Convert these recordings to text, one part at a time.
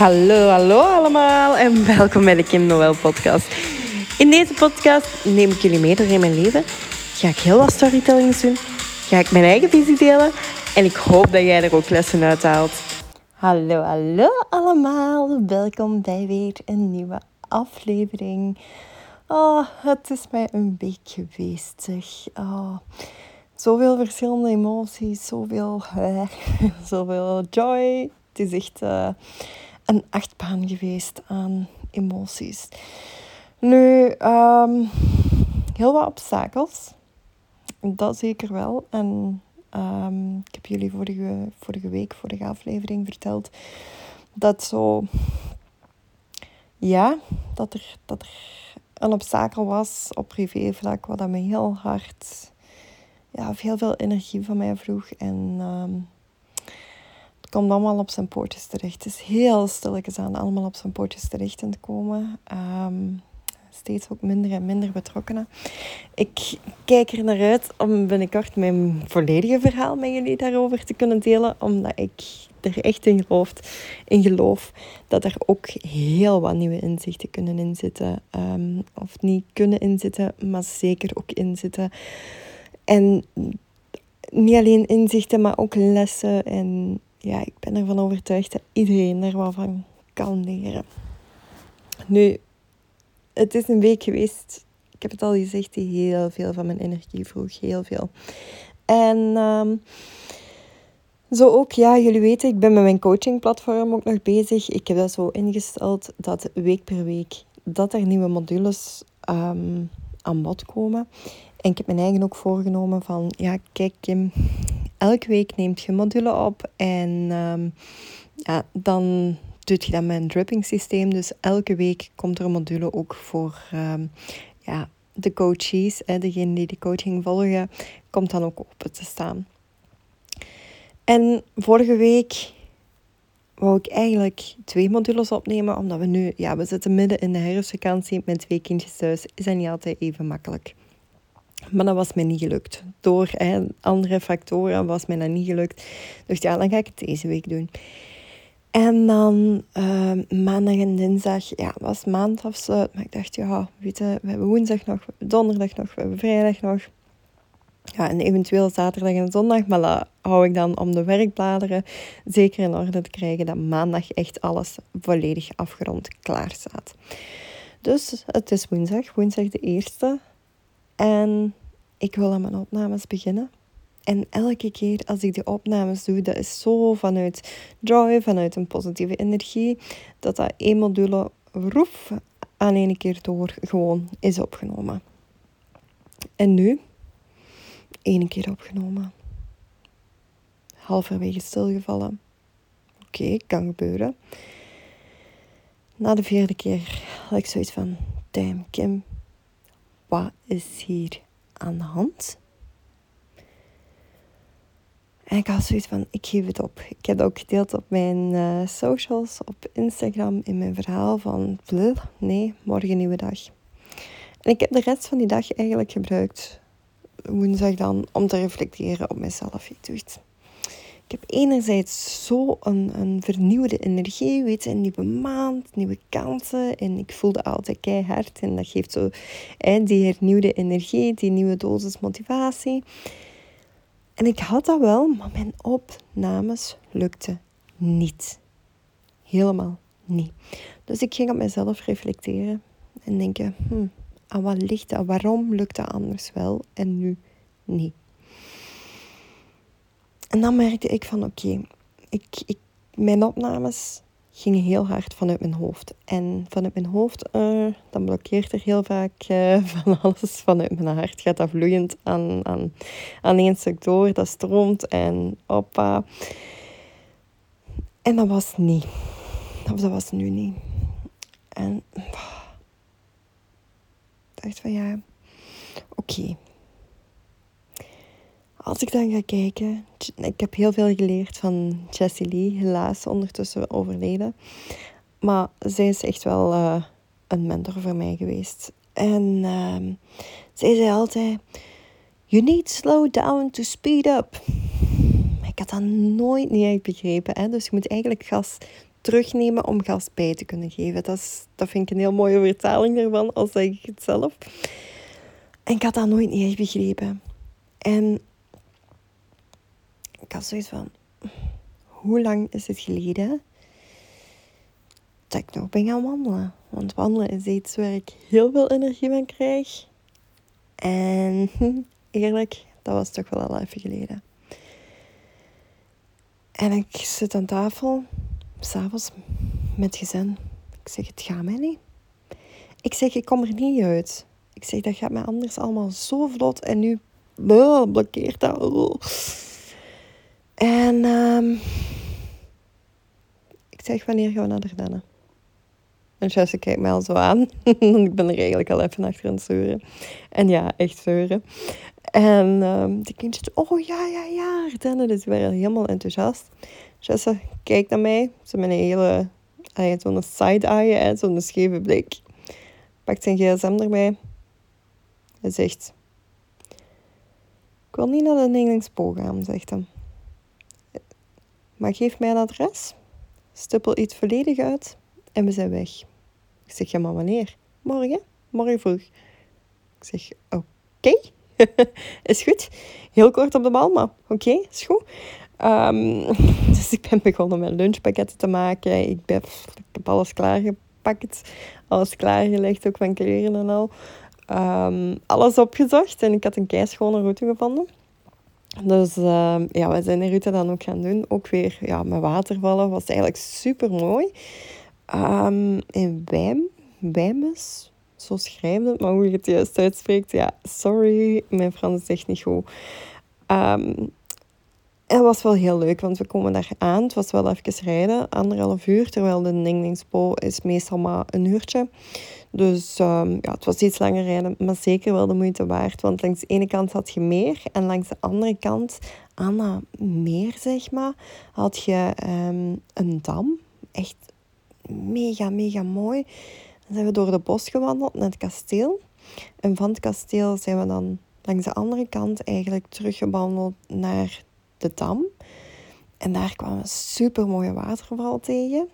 Hallo, hallo allemaal en welkom bij de Kim Noël podcast. In deze podcast neem ik jullie mee door in mijn leven. Ga ik heel wat storytellings doen. Ga ik mijn eigen visie delen. En ik hoop dat jij er ook lessen uit haalt. Hallo, hallo allemaal. Welkom bij weer een nieuwe aflevering. Oh, het is mij een week geweest. Oh, zoveel verschillende emoties, zoveel, uh, zoveel joy. Het is echt... Uh, een achtbaan geweest aan emoties. Nu, um, heel wat obstakels. Dat zeker wel. En um, ik heb jullie vorige, vorige week, vorige aflevering verteld dat zo, ja, dat er, dat er een obstakel was op privévlak, wat dat me heel hard, ja, heel veel energie van mij vroeg. En um, komt allemaal op zijn poortjes terecht. Het is heel stilletjes aan allemaal op zijn poortjes terecht te komen. Um, steeds ook minder en minder betrokkenen. Ik kijk er naar uit om binnenkort mijn volledige verhaal met jullie daarover te kunnen delen. Omdat ik er echt in geloof, in geloof dat er ook heel wat nieuwe inzichten kunnen inzitten. Um, of niet kunnen inzitten, maar zeker ook inzitten. En niet alleen inzichten, maar ook lessen en ja, ik ben ervan overtuigd dat iedereen er wat van kan leren. Nu, het is een week geweest, ik heb het al gezegd, die heel veel van mijn energie vroeg. Heel veel. En um, zo ook, ja, jullie weten, ik ben met mijn coachingplatform ook nog bezig. Ik heb dat zo ingesteld dat week per week dat er nieuwe modules um, aan bod komen. En ik heb mijn eigen ook voorgenomen van, ja, kijk Kim, elke week neemt je module op en um, ja, dan doet je dat met een dripping systeem. Dus elke week komt er een module ook voor um, ja, de coaches, hè, degene die de coaching volgen, komt dan ook open te staan. En vorige week wou ik eigenlijk twee modules opnemen, omdat we nu, ja, we zitten midden in de herfstvakantie met twee kindjes thuis. Is dat niet altijd even makkelijk. Maar dat was mij niet gelukt. Door andere factoren was mij dat niet gelukt. Dus ja, dan ga ik het deze week doen. En dan uh, maandag en dinsdag, ja, was maandafsluit. Maar ik dacht, ja, weet je, we hebben woensdag nog, donderdag nog, we hebben vrijdag nog. Ja, en eventueel zaterdag en zondag. Maar dat hou ik dan om de werkbladeren zeker in orde te krijgen. Dat maandag echt alles volledig afgerond klaar staat. Dus het is woensdag, woensdag de eerste. En ik wil aan mijn opnames beginnen. En elke keer als ik die opnames doe, dat is zo vanuit joy, vanuit een positieve energie, dat dat één module roef aan één keer door gewoon is opgenomen. En nu, één keer opgenomen. Halverwege stilgevallen. Oké, kan gebeuren. Na de vierde keer had ik zoiets van, damn Kim, wat is hier aan de hand? En ik had zoiets van, ik geef het op. Ik heb dat ook gedeeld op mijn uh, socials, op Instagram, in mijn verhaal van, nee, morgen nieuwe dag. En ik heb de rest van die dag eigenlijk gebruikt, woensdag dan, om te reflecteren op mezelf. Ik dacht, ik heb enerzijds zo een, een vernieuwde energie, weet je, een nieuwe maand, nieuwe kansen. En ik voelde altijd keihard en dat geeft zo die hernieuwde energie, die nieuwe dosis motivatie. En ik had dat wel, maar mijn opnames lukten niet. Helemaal niet. Dus ik ging op mezelf reflecteren en denken, hm, aan wat ligt dat? Waarom lukt dat anders wel en nu niet? En dan merkte ik van oké, ik, ik, mijn opnames gingen heel hard vanuit mijn hoofd. En vanuit mijn hoofd, uh, dan blokkeert er heel vaak uh, van alles vanuit mijn hart. Gaat dat vloeiend aan, aan, aan één stuk door, dat stroomt en oppa. En dat was niet. Of dat was nu niet. En ik dacht van ja, oké. Als ik dan ga kijken, ik heb heel veel geleerd van Jessie Lee, helaas ondertussen overleden. Maar zij is echt wel uh, een mentor voor mij geweest. En uh, zij zei altijd, you need slow down to speed up. Ik had dat nooit niet begrepen. Hè? Dus je moet eigenlijk gas terugnemen om gas bij te kunnen geven. Dat, is, dat vind ik een heel mooie vertaling ervan, al zeg ik het zelf. En ik had dat nooit niet begrepen. En ik had zoiets van, hoe lang is het geleden dat ik nog ben gaan wandelen? Want wandelen is iets waar ik heel veel energie van krijg. En eerlijk, dat was toch wel al even geleden. En ik zit aan tafel, s'avonds met gezin. Ik zeg, het gaat mij niet. Ik zeg, ik kom er niet uit. Ik zeg, dat gaat mij anders allemaal zo vlot. En nu blokkeert dat. En um, ik zeg, wanneer gaan we naar de Ardennen? En Jesse kijkt mij al zo aan. ik ben er eigenlijk al even achter aan het zeuren. En ja, echt zeuren. En um, die kindjes, oh ja, ja, ja, Ardennen. Dus waren helemaal enthousiast. Jesse kijkt naar mij. Ze met een hele, zo'n side-eye, zo'n scheve blik. Pakt zijn gsm erbij. Hij zegt, ik wil niet naar de Nederlandspool gaan, zegt hij. Maar geef mij een adres, stippel iets volledig uit en we zijn weg. Ik zeg, ja maar wanneer? Morgen? Morgen vroeg. Ik zeg, oké, is goed. Heel kort op de bal, maar oké, is goed. Um, dus ik ben begonnen met lunchpakketten te maken. Ik, ik heb alles klaargepakt, alles klaargelegd, ook van kleren en al. Um, alles opgezocht en ik had een keischone route gevonden. Dus uh, ja, we zijn de route dan ook gaan doen. Ook weer ja, met watervallen. Was eigenlijk super mooi. Um, in Wijm, zo schrijft het, maar hoe je het juist uitspreekt, ja, sorry, mijn Frans is echt niet goed. Um, het was wel heel leuk, want we komen daar aan. Het was wel even rijden, anderhalf uur, terwijl de Ningningspo is meestal maar een uurtje. Dus um, ja, het was iets langer rijden, maar zeker wel de moeite waard. Want langs de ene kant had je meer en langs de andere kant, aan dat meer zeg maar, had je um, een dam. Echt mega, mega mooi. Dan zijn we door de bos gewandeld naar het kasteel. En van het kasteel zijn we dan langs de andere kant eigenlijk teruggewandeld naar de dam. En daar kwamen we super mooie waterval tegen.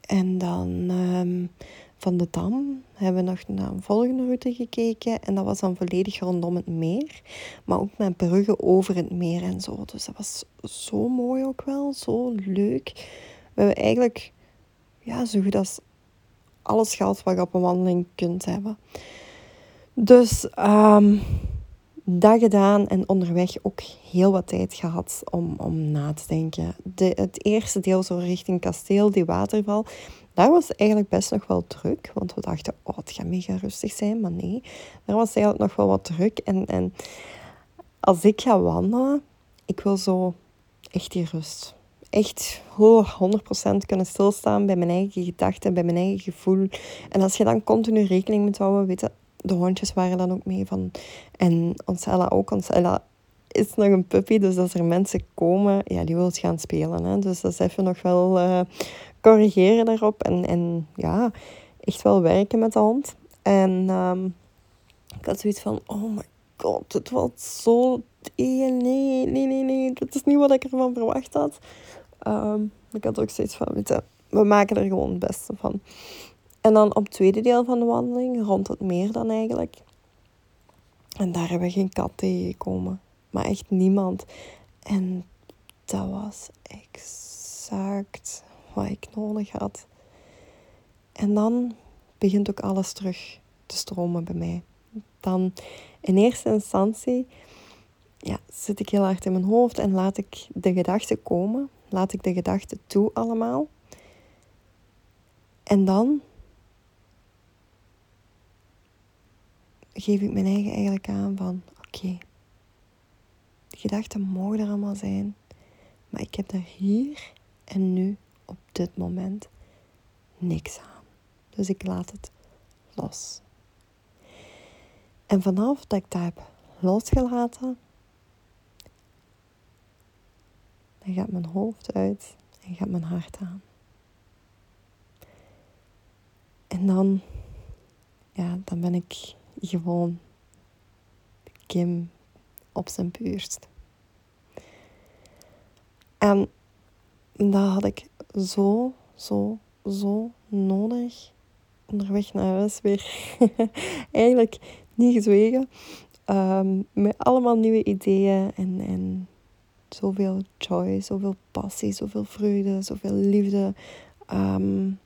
En dan um, van de Dam hebben we nog naar een volgende route gekeken. En dat was dan volledig rondom het meer. Maar ook met bruggen over het meer en zo. Dus dat was zo mooi ook wel. Zo leuk. We hebben eigenlijk ja, zo goed als alles gehad wat je op een wandeling kunt hebben. Dus um, dat gedaan en onderweg ook heel wat tijd gehad om, om na te denken. De, het eerste deel zo richting kasteel, die waterval, daar was eigenlijk best nog wel druk. Want we dachten, oh, het gaat mega rustig zijn. Maar nee, daar was eigenlijk nog wel wat druk. En, en als ik ga wandelen, ik wil zo echt die rust. Echt oh, 100% kunnen stilstaan bij mijn eigen gedachten, bij mijn eigen gevoel. En als je dan continu rekening moet houden, weet de hondjes waren dan ook mee van. En ons Ella ook. Ons Ella is nog een puppy, dus als er mensen komen, ja, die wil gaan spelen. Hè. Dus dat is even nog wel uh, corrigeren daarop. En, en ja, echt wel werken met de hond. En um, ik had zoiets van, oh my god, het was zo... Nee, nee, nee, nee, dat is niet wat ik ervan verwacht had. Um, ik had ook zoiets van, we maken er gewoon het beste van. En dan op het tweede deel van de wandeling, rond het meer dan eigenlijk. En daar hebben we geen kat tegengekomen. Maar echt niemand. En dat was exact wat ik nodig had. En dan begint ook alles terug te stromen bij mij. Dan in eerste instantie ja, zit ik heel hard in mijn hoofd en laat ik de gedachten komen. Laat ik de gedachten toe allemaal. En dan geef ik mijn eigen eigenlijk aan van oké, de gedachten mogen er allemaal zijn, maar ik heb daar hier en nu op dit moment niks aan. Dus ik laat het los. En vanaf dat ik dat heb losgelaten, dan gaat mijn hoofd uit en gaat mijn hart aan. En dan, ja, dan ben ik gewoon Kim op zijn puurst. En dat had ik zo, zo, zo nodig. Onderweg naar huis weer. Eigenlijk niet gezwegen. Um, met allemaal nieuwe ideeën en, en zoveel joy, zoveel passie, zoveel vreugde, zoveel liefde. Um,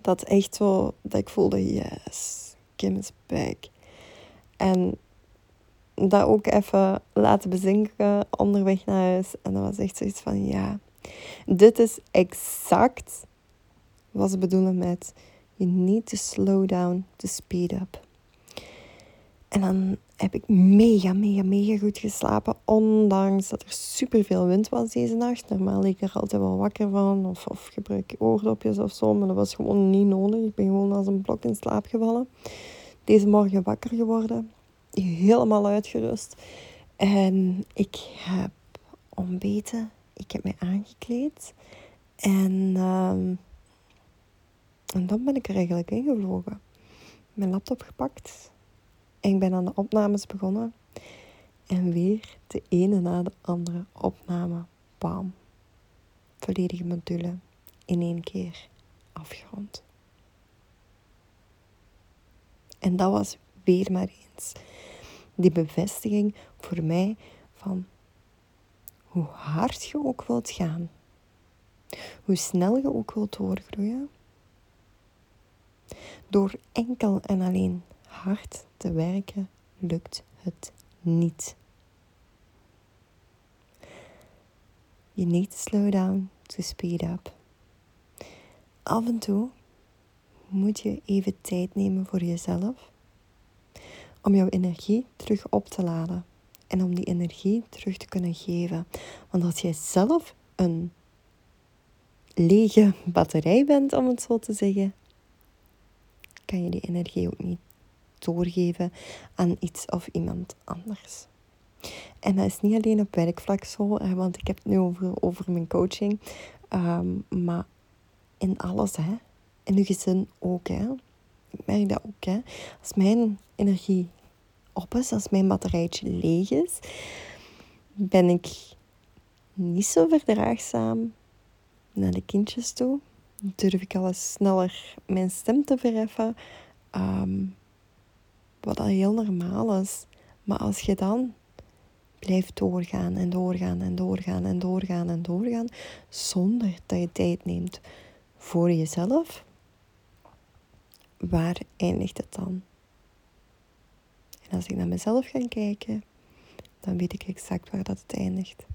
dat echt zo, dat ik voelde, yes, Kim is back. En dat ook even laten bezinken onderweg naar huis. En dat was echt zoiets van, ja, dit is exact wat ze bedoelen met you need to slow down to speed up. En dan heb ik mega, mega, mega goed geslapen. Ondanks dat er superveel wind was deze nacht. Normaal lig ik er altijd wel wakker van. Of, of gebruik oordopjes of zo. Maar dat was gewoon niet nodig. Ik ben gewoon als een blok in slaap gevallen. Deze morgen wakker geworden. Helemaal uitgerust. En ik heb ontbeten. Ik heb mij aangekleed. En, uh, en dan ben ik er eigenlijk ingevlogen. Mijn laptop gepakt ik ben aan de opnames begonnen. En weer de ene na de andere opname. Bam. Volledige module in één keer afgerond. En dat was weer maar eens die bevestiging voor mij van hoe hard je ook wilt gaan, hoe snel je ook wilt doorgroeien, door enkel en alleen hard te werken lukt het niet. You need to slow down to speed up. Af en toe moet je even tijd nemen voor jezelf om jouw energie terug op te laden en om die energie terug te kunnen geven. Want als jij zelf een lege batterij bent, om het zo te zeggen, kan je die energie ook niet doorgeven aan iets of iemand anders. En dat is niet alleen op werkvlak zo, want ik heb het nu over, over mijn coaching, ehm, maar in alles, hè. in uw gezin ook. Hè. Ik merk dat ook. Hè. Als mijn energie op is, als mijn batterijtje leeg is, ben ik niet zo verdraagzaam naar de kindjes toe. Durf ik al eens sneller mijn stem te verheffen. Ehm, wat al heel normaal is. Maar als je dan blijft doorgaan en doorgaan en doorgaan en doorgaan en doorgaan, zonder dat je tijd neemt voor jezelf, waar eindigt het dan? En als ik naar mezelf ga kijken, dan weet ik exact waar dat het eindigt.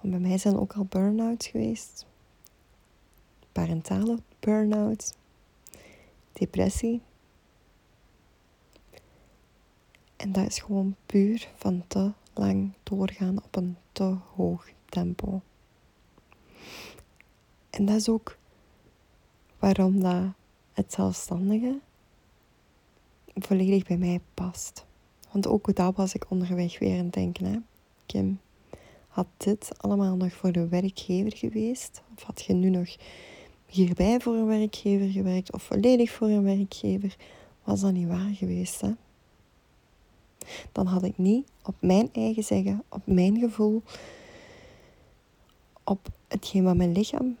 Want bij mij zijn ook al burn-outs geweest. Parentale burn-outs. Depressie. En dat is gewoon puur van te lang doorgaan op een te hoog tempo. En dat is ook waarom dat het zelfstandige volledig bij mij past. Want ook dat was ik onderweg weer aan het denken. Hè? Kim, had dit allemaal nog voor de werkgever geweest? Of had je nu nog hierbij voor een werkgever gewerkt? Of volledig voor een werkgever? Was dat niet waar geweest, hè? Dan had ik niet op mijn eigen zeggen, op mijn gevoel, op hetgeen wat mijn lichaam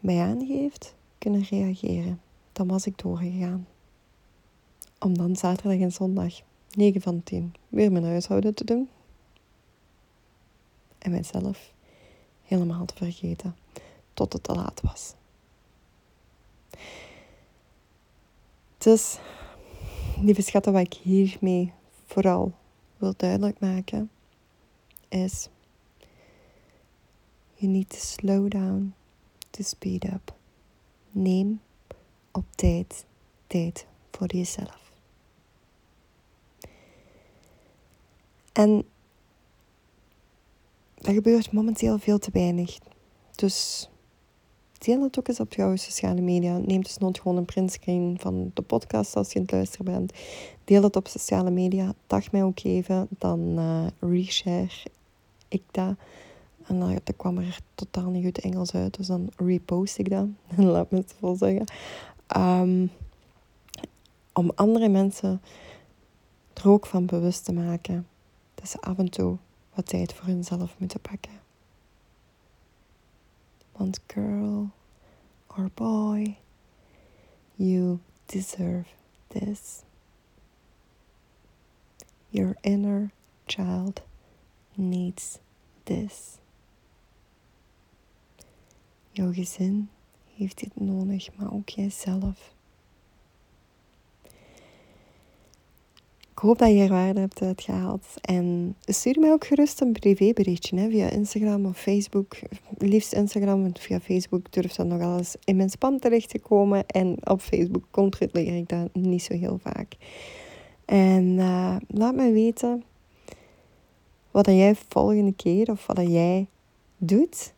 mij aangeeft, kunnen reageren. Dan was ik doorgegaan. Om dan zaterdag en zondag, 9 van 10, weer mijn huishouden te doen. En mijzelf helemaal te vergeten tot het te laat was. Dus, lieve schatten, wat ik hiermee vooral wil duidelijk maken is you need to slow down to speed up. Neem op tijd tijd voor jezelf. En dat gebeurt momenteel veel te weinig. Dus deel het ook eens op jouw sociale media. Neem dus nooit gewoon een printscreen van de podcast als je aan het luisteren bent. Deel het op sociale media. Tag mij ook even. Dan uh, reshare ik dat. En dan, dat kwam er totaal niet goed Engels uit. Dus dan repost ik dat. Laat me het zo zeggen. Um, om andere mensen er ook van bewust te maken. Dat ze af en toe wat tijd voor hunzelf moeten pakken. Want girl or boy, you deserve this. Your inner child needs this. Jouw gezin heeft dit nodig, maar ook jijzelf. Hoop dat je er waarde hebt uitgehaald. En stuur mij ook gerust een privéberichtje hè, via Instagram of Facebook. Liefst Instagram, want via Facebook durft dat nog eens in mijn spam terecht te komen. En op Facebook controleer ik dat niet zo heel vaak. En uh, laat me weten wat jij volgende keer of wat jij doet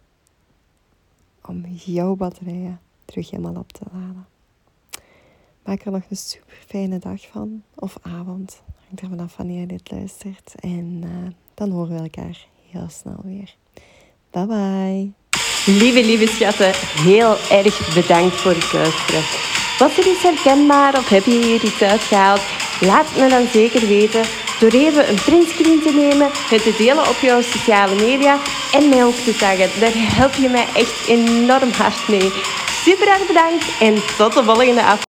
om jouw batterijen terug helemaal op te laden. Maak er nog een super fijne dag van of avond. Hangt er vanaf wanneer je dit luistert. En uh, dan horen we elkaar heel snel weer. Bye bye. Lieve, lieve schatten, heel erg bedankt voor het luisteren. Was er iets herkenbaar of heb je hier iets uitgehaald? Laat me dan zeker weten door even een printscreen te nemen, het te delen op jouw sociale media en mij ook te taggen. Daar help je mij echt enorm hard mee. Super erg bedankt en tot de volgende aflevering.